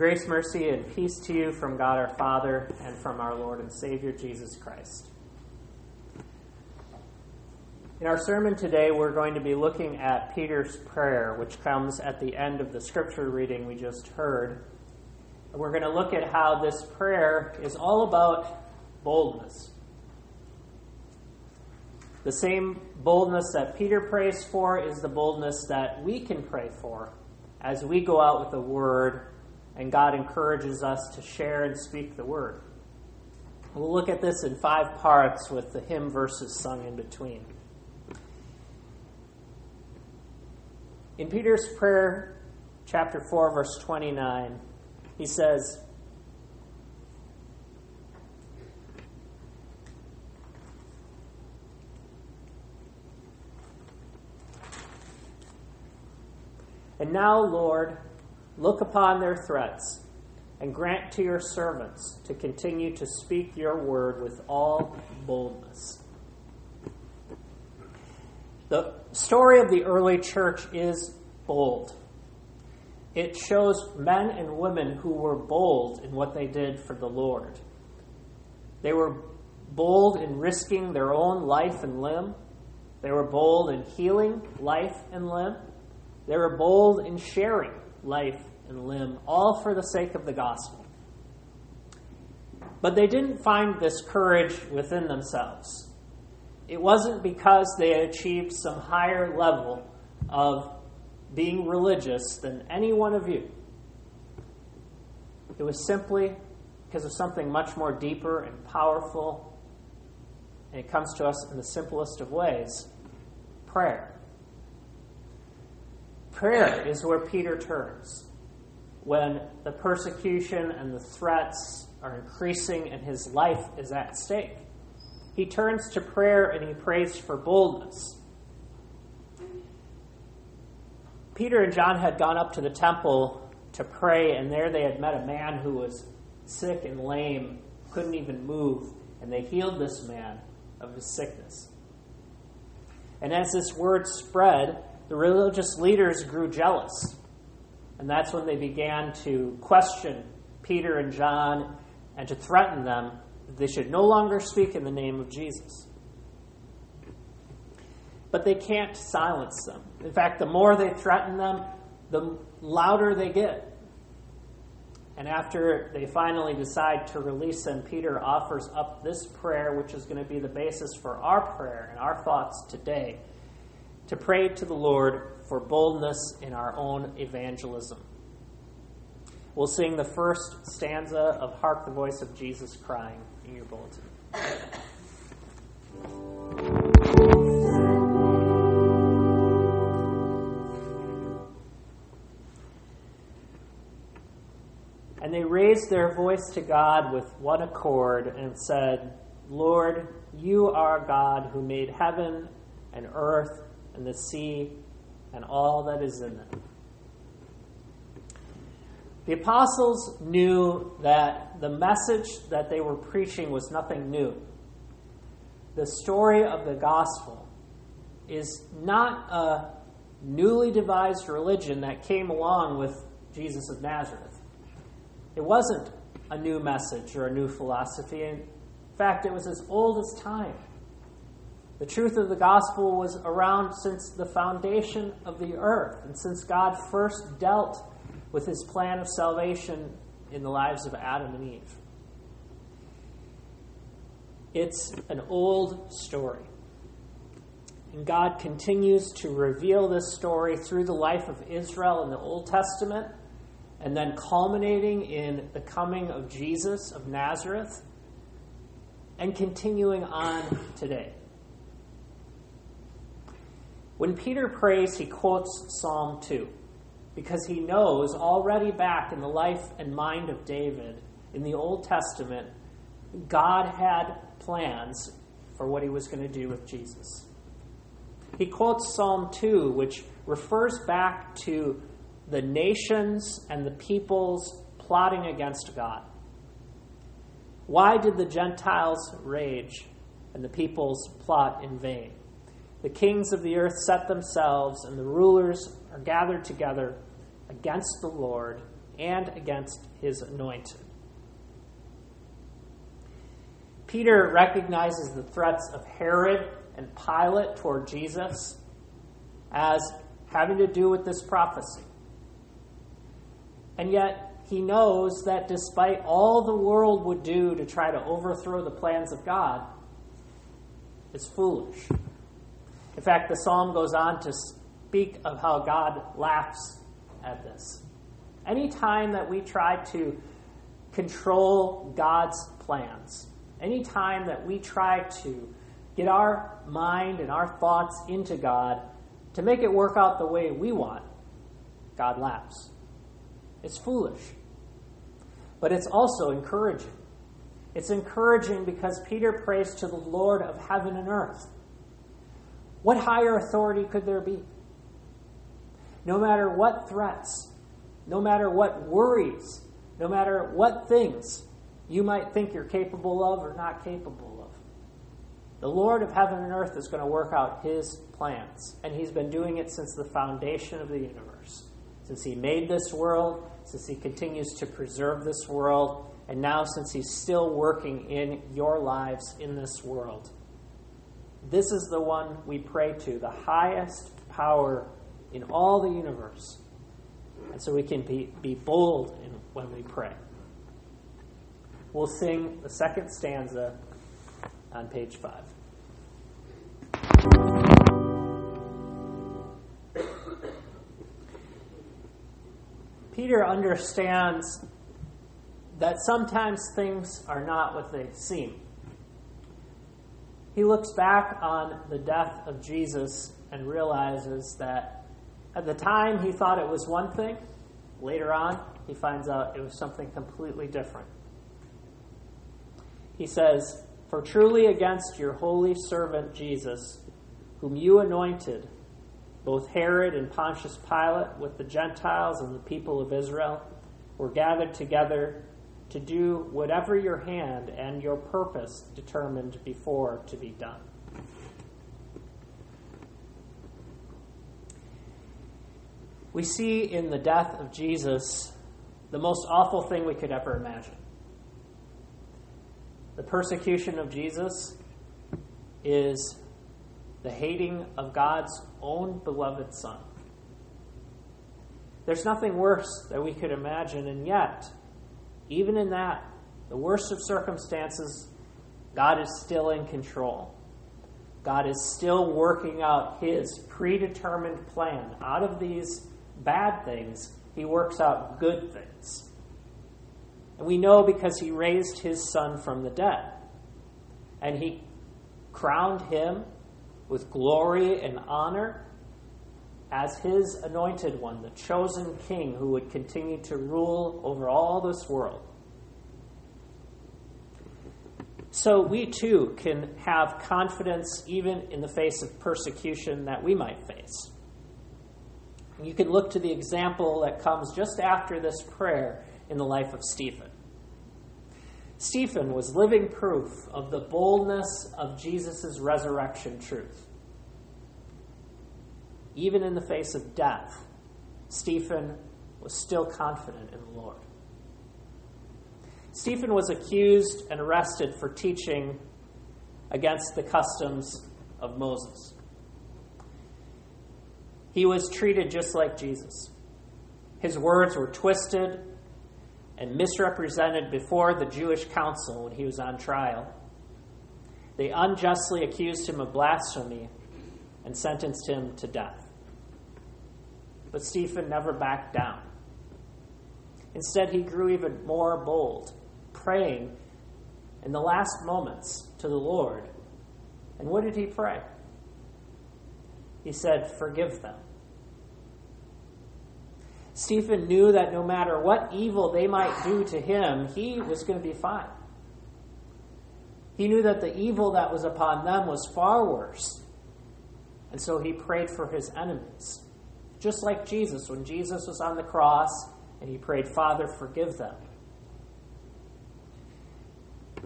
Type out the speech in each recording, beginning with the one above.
Grace, mercy, and peace to you from God our Father and from our Lord and Savior Jesus Christ. In our sermon today, we're going to be looking at Peter's prayer, which comes at the end of the scripture reading we just heard. We're going to look at how this prayer is all about boldness. The same boldness that Peter prays for is the boldness that we can pray for as we go out with the word and God encourages us to share and speak the word. We'll look at this in five parts with the hymn verses sung in between. In Peter's prayer, chapter 4, verse 29, he says, And now, Lord, look upon their threats and grant to your servants to continue to speak your word with all boldness. The story of the early church is bold. It shows men and women who were bold in what they did for the Lord. They were bold in risking their own life and limb. They were bold in healing life and limb. They were bold in sharing life and limb, all for the sake of the gospel. But they didn't find this courage within themselves. It wasn't because they had achieved some higher level of being religious than any one of you. It was simply because of something much more deeper and powerful, and it comes to us in the simplest of ways prayer. Prayer is where Peter turns when the persecution and the threats are increasing and his life is at stake. He turns to prayer and he prays for boldness. Peter and John had gone up to the temple to pray, and there they had met a man who was sick and lame, couldn't even move, and they healed this man of his sickness. And as this word spread, the religious leaders grew jealous. And that's when they began to question Peter and John and to threaten them that they should no longer speak in the name of Jesus. But they can't silence them. In fact, the more they threaten them, the louder they get. And after they finally decide to release them, Peter offers up this prayer, which is going to be the basis for our prayer and our thoughts today to pray to the Lord for boldness in our own evangelism. We'll sing the first stanza of Hark the Voice of Jesus Crying in your bulletin. And they raised their voice to God with one accord and said, Lord, you are God who made heaven and earth and the sea and all that is in them. The apostles knew that the message that they were preaching was nothing new. The story of the gospel is not a newly devised religion that came along with Jesus of Nazareth. It wasn't a new message or a new philosophy. In fact, it was as old as time. The truth of the gospel was around since the foundation of the earth and since God first dealt with his plan of salvation in the lives of Adam and Eve. It's an old story. And God continues to reveal this story through the life of Israel in the Old Testament, and then culminating in the coming of Jesus of Nazareth, and continuing on today. When Peter prays, he quotes Psalm 2 because he knows already back in the life and mind of David in the Old Testament, God had plans for what he was going to do with Jesus. He quotes Psalm 2, which refers back to the nations and the peoples plotting against God. Why did the Gentiles rage and the peoples plot in vain? The kings of the earth set themselves, and the rulers are gathered together against the Lord and against his anointed. Peter recognizes the threats of Herod and Pilate toward Jesus as having to do with this prophecy. And yet, he knows that despite all the world would do to try to overthrow the plans of God, it's foolish. In fact, the psalm goes on to speak of how God laughs at this. Anytime that we try to control God's plans, anytime that we try to get our mind and our thoughts into God to make it work out the way we want, God laughs. It's foolish. But it's also encouraging. It's encouraging because Peter prays to the Lord of heaven and earth. What higher authority could there be? No matter what threats, no matter what worries, no matter what things you might think you're capable of or not capable of, the Lord of heaven and earth is going to work out his plans. And he's been doing it since the foundation of the universe. Since he made this world, since he continues to preserve this world, and now since he's still working in your lives in this world. This is the one we pray to, the highest power in all the universe. And so we can be, be bold in, when we pray. We'll sing the second stanza on page five. Peter understands that sometimes things are not what they seem. He looks back on the death of Jesus and realizes that at the time he thought it was one thing, later on he finds out it was something completely different. He says, For truly against your holy servant Jesus, whom you anointed, both Herod and Pontius Pilate, with the Gentiles and the people of Israel, were gathered together to do whatever your hand and your purpose determined before to be done. We see in the death of Jesus the most awful thing we could ever imagine. The persecution of Jesus is the hating of God's own beloved Son. There's nothing worse that we could imagine, and yet, even in that, the worst of circumstances, God is still in control. God is still working out His predetermined plan. Out of these bad things, He works out good things. And we know because He raised His Son from the dead. And He crowned Him with glory and honor as his anointed one, the chosen king who would continue to rule over all this world. So we too can have confidence even in the face of persecution that we might face. You can look to the example that comes just after this prayer in the life of Stephen. Stephen was living proof of the boldness of Jesus' resurrection truth. Even in the face of death, Stephen was still confident in the Lord. Stephen was accused and arrested for teaching against the customs of Moses. He was treated just like Jesus. His words were twisted and misrepresented before the Jewish council when he was on trial. They unjustly accused him of blasphemy and sentenced him to death. But Stephen never backed down. Instead, he grew even more bold, praying in the last moments to the Lord. And what did he pray? He said, Forgive them. Stephen knew that no matter what evil they might do to him, he was going to be fine. He knew that the evil that was upon them was far worse. And so he prayed for his enemies. Just like Jesus, when Jesus was on the cross and he prayed, Father, forgive them.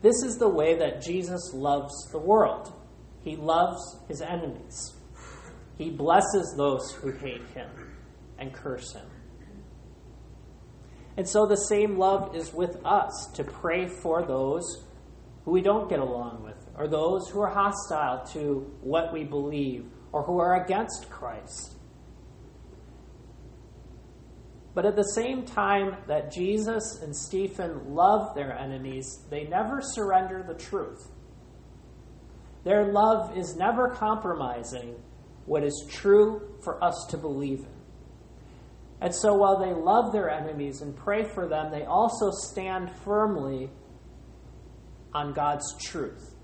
This is the way that Jesus loves the world. He loves his enemies. He blesses those who hate him and curse him. And so the same love is with us to pray for those who we don't get along with, or those who are hostile to what we believe, or who are against Christ. But at the same time that Jesus and Stephen love their enemies, they never surrender the truth. Their love is never compromising what is true for us to believe in. And so while they love their enemies and pray for them, they also stand firmly on God's truth.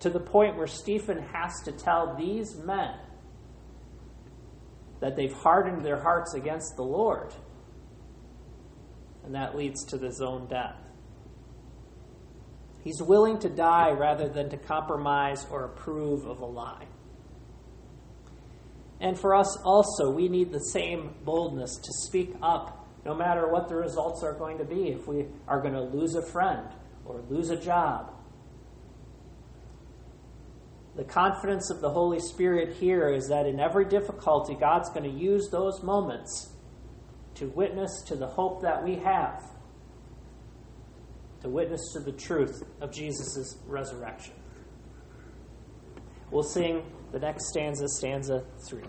To the point where Stephen has to tell these men that they've hardened their hearts against the Lord. And that leads to his own death. He's willing to die rather than to compromise or approve of a lie. And for us also, we need the same boldness to speak up no matter what the results are going to be. If we are going to lose a friend or lose a job, the confidence of the Holy Spirit here is that in every difficulty, God's going to use those moments to witness to the hope that we have, to witness to the truth of Jesus' resurrection. We'll sing the next stanza, stanza three.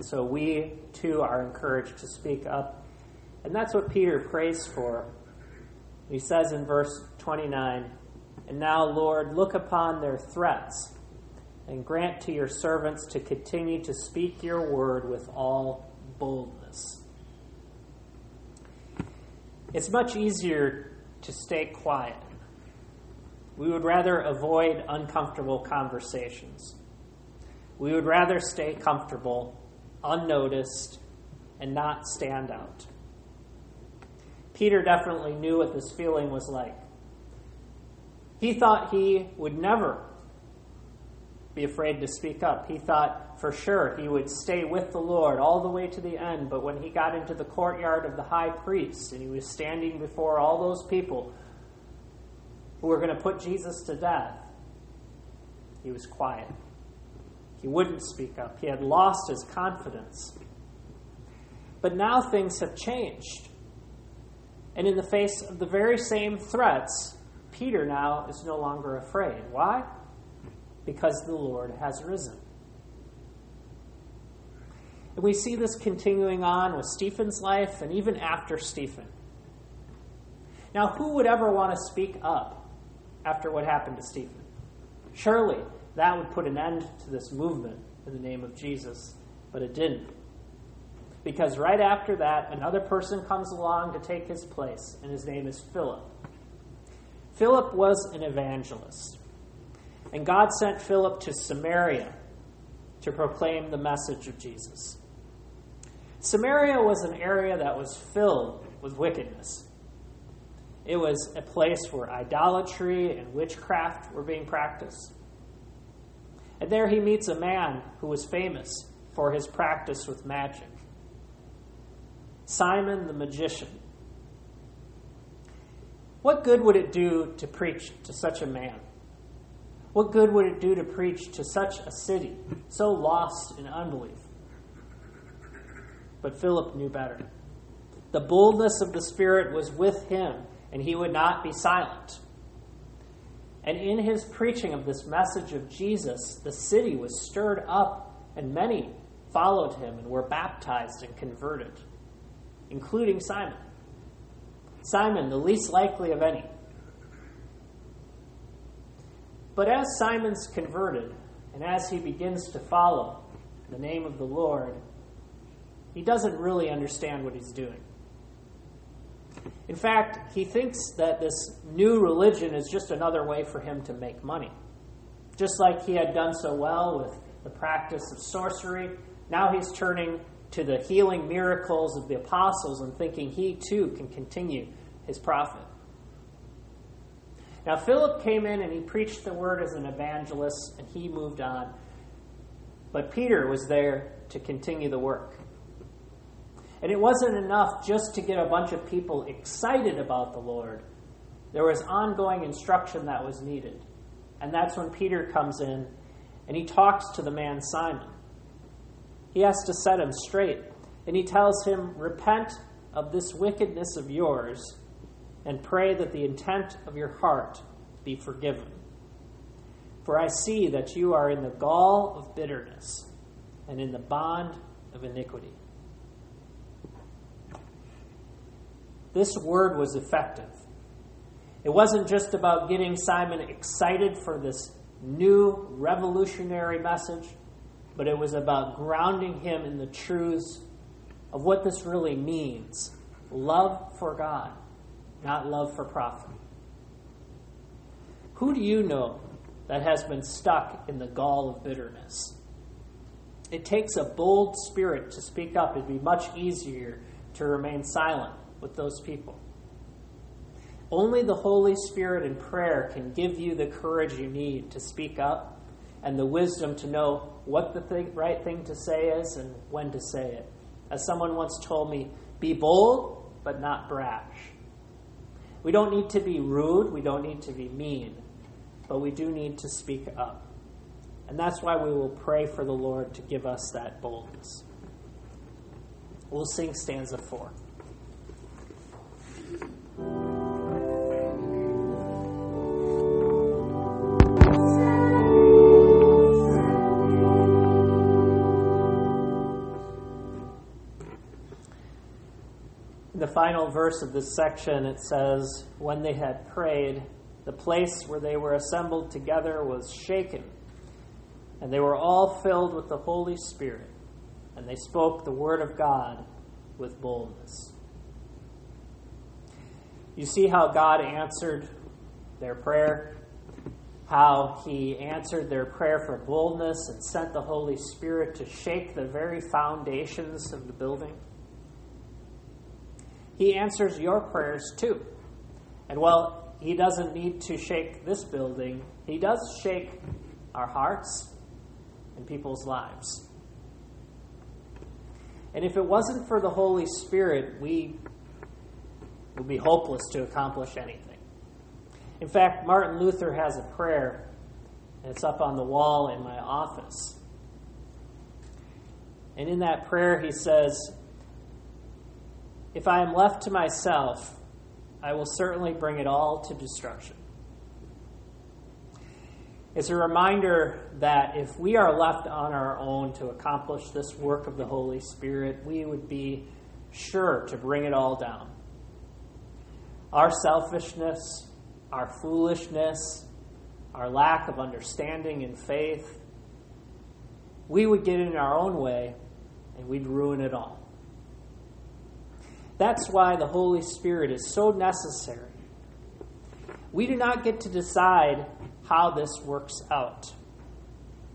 And so we too are encouraged to speak up. And that's what Peter prays for. He says in verse 29 And now, Lord, look upon their threats and grant to your servants to continue to speak your word with all boldness. It's much easier to stay quiet we would rather avoid uncomfortable conversations. We would rather stay comfortable, unnoticed, and not stand out. Peter definitely knew what this feeling was like. He thought he would never be afraid to speak up. He thought for sure he would stay with the Lord all the way to the end. But when he got into the courtyard of the high priest and he was standing before all those people who were going to put Jesus to death, he was quiet. He wouldn't speak up. He had lost his confidence. But now things have changed. And in the face of the very same threats, Peter now is no longer afraid. Why? Because the Lord has risen. And we see this continuing on with Stephen's life and even after Stephen. Now, who would ever want to speak up after what happened to Stephen. Surely that would put an end to this movement in the name of Jesus, but it didn't. Because right after that, another person comes along to take his place, and his name is Philip. Philip was an evangelist, and God sent Philip to Samaria to proclaim the message of Jesus. Samaria was an area that was filled with wickedness. It was a place where idolatry and witchcraft were being practiced. And there he meets a man who was famous for his practice with magic Simon the magician. What good would it do to preach to such a man? What good would it do to preach to such a city so lost in unbelief? But Philip knew better. The boldness of the Spirit was with him and he would not be silent. And in his preaching of this message of Jesus, the city was stirred up, and many followed him and were baptized and converted. including Simon. Simon, the least likely of any. But as Simon's converted, and as he begins to follow the name of the Lord, he doesn't really understand what he's doing. In fact, he thinks that this new religion is just another way for him to make money. Just like he had done so well with the practice of sorcery, now he's turning to the healing miracles of the apostles and thinking he too can continue his profit. Now, Philip came in and he preached the word as an evangelist and he moved on. But Peter was there to continue the work. And it wasn't enough just to get a bunch of people excited about the Lord. There was ongoing instruction that was needed. And that's when Peter comes in and he talks to the man Simon. He has to set him straight. And he tells him, Repent of this wickedness of yours and pray that the intent of your heart be forgiven. For I see that you are in the gall of bitterness and in the bond of iniquity. This word was effective. It wasn't just about getting Simon excited for this new revolutionary message, but it was about grounding him in the truths of what this really means love for God, not love for profit. Who do you know that has been stuck in the gall of bitterness? It takes a bold spirit to speak up. It'd be much easier to remain silent with those people. Only the Holy Spirit and prayer can give you the courage you need to speak up and the wisdom to know what the right thing to say is and when to say it. As someone once told me, be bold, but not brash. We don't need to be rude, we don't need to be mean, but we do need to speak up. And that's why we will pray for the Lord to give us that boldness. We'll sing stanza four. Final verse of this section, it says, When they had prayed, the place where they were assembled together was shaken, and they were all filled with the Holy Spirit, and they spoke the word of God with boldness. You see how God answered their prayer, how He answered their prayer for boldness and sent the Holy Spirit to shake the very foundations of the building. He answers your prayers too. And while He doesn't need to shake this building, He does shake our hearts and people's lives. And if it wasn't for the Holy Spirit, we would be hopeless to accomplish anything. In fact, Martin Luther has a prayer, and it's up on the wall in my office. And in that prayer, he says, If I am left to myself, I will certainly bring it all to destruction. It's a reminder that if we are left on our own to accomplish this work of the Holy Spirit, we would be sure to bring it all down our selfishness, our foolishness, our lack of understanding and faith, we would get in our own way and we'd ruin it all. That's why the Holy Spirit is so necessary. We do not get to decide how this works out,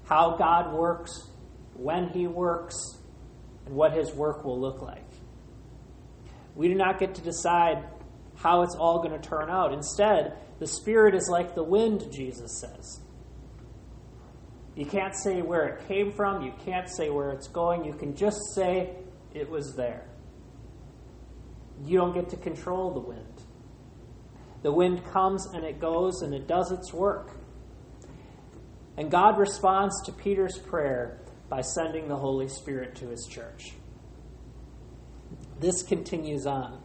how God works, when He works, and what His work will look like. We do not get to decide how it's all going to turn out. Instead, the Spirit is like the wind, Jesus says. You can't say where it came from, you can't say where it's going, you can just say it was there. You don't get to control the wind. The wind comes and it goes and it does its work. And God responds to Peter's prayer by sending the Holy Spirit to his church. This continues on.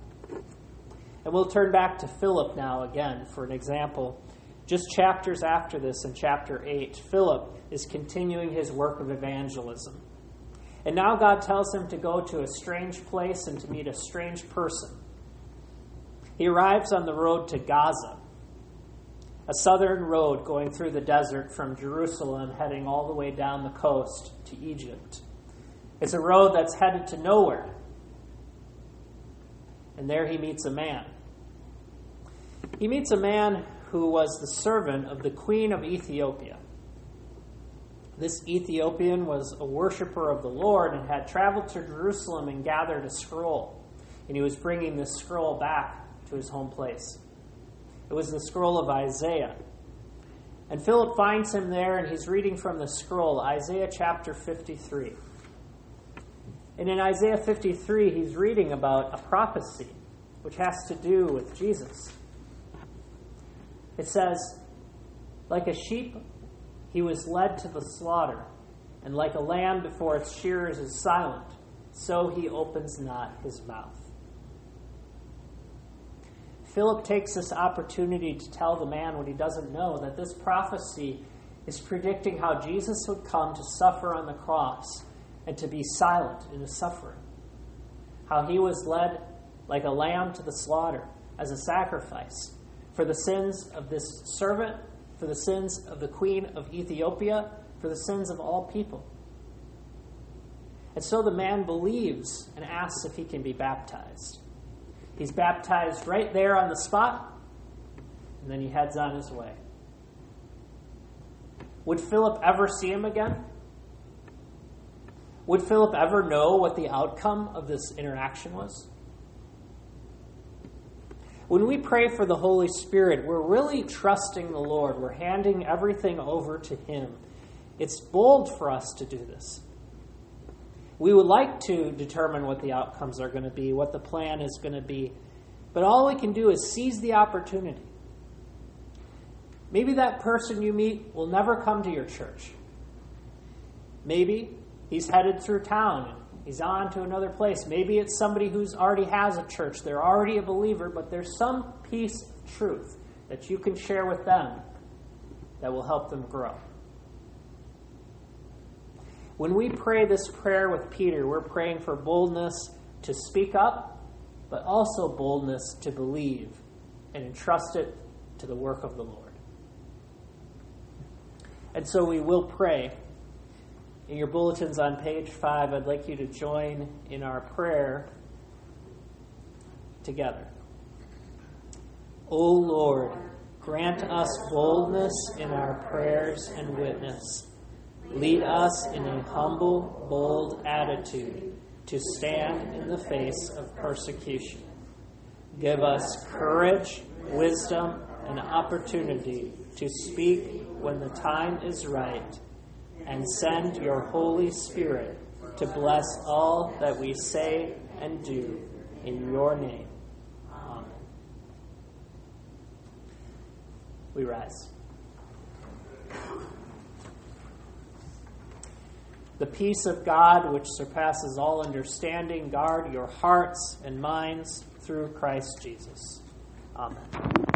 And we'll turn back to Philip now again for an example. Just chapters after this, in chapter 8, Philip is continuing his work of evangelism. And now God tells him to go to a strange place and to meet a strange person. He arrives on the road to Gaza, a southern road going through the desert from Jerusalem, heading all the way down the coast to Egypt. It's a road that's headed to nowhere. And there he meets a man. He meets a man who was the servant of the queen of Ethiopia. This Ethiopian was a worshiper of the Lord and had traveled to Jerusalem and gathered a scroll. And he was bringing this scroll back to his home place. It was the scroll of Isaiah. And Philip finds him there and he's reading from the scroll, Isaiah chapter 53. And in Isaiah 53, he's reading about a prophecy which has to do with Jesus. It says, Like a sheep, he was led to the slaughter, and like a lamb before its shearers is silent, so he opens not his mouth. Philip takes this opportunity to tell the man what he doesn't know that this prophecy is predicting how Jesus would come to suffer on the cross and to be silent in his suffering. How he was led like a lamb to the slaughter as a sacrifice for the sins of this servant, for the sins of the queen of Ethiopia, for the sins of all people. And so the man believes and asks if he can be baptized. He's baptized right there on the spot, and then he heads on his way. Would Philip ever see him again? Would Philip ever know what the outcome of this interaction was? When we pray for the Holy Spirit, we're really trusting the Lord. We're handing everything over to Him. It's bold for us to do this. We would like to determine what the outcomes are going to be, what the plan is going to be, but all we can do is seize the opportunity. Maybe that person you meet will never come to your church. Maybe he's headed through town He's on to another place. Maybe it's somebody who's already has a church. They're already a believer, but there's some piece of truth that you can share with them that will help them grow. When we pray this prayer with Peter, we're praying for boldness to speak up, but also boldness to believe and entrust it to the work of the Lord. And so we will pray in your bulletins on page five, I'd like you to join in our prayer together. O Lord, grant us boldness in our prayers and witness. Lead us in a humble, bold attitude to stand in the face of persecution. Give us courage, wisdom, and opportunity to speak when the time is right and send your Holy Spirit to bless all that we say and do in your name. Amen. We rise. The peace of God, which surpasses all understanding, guard your hearts and minds through Christ Jesus. Amen.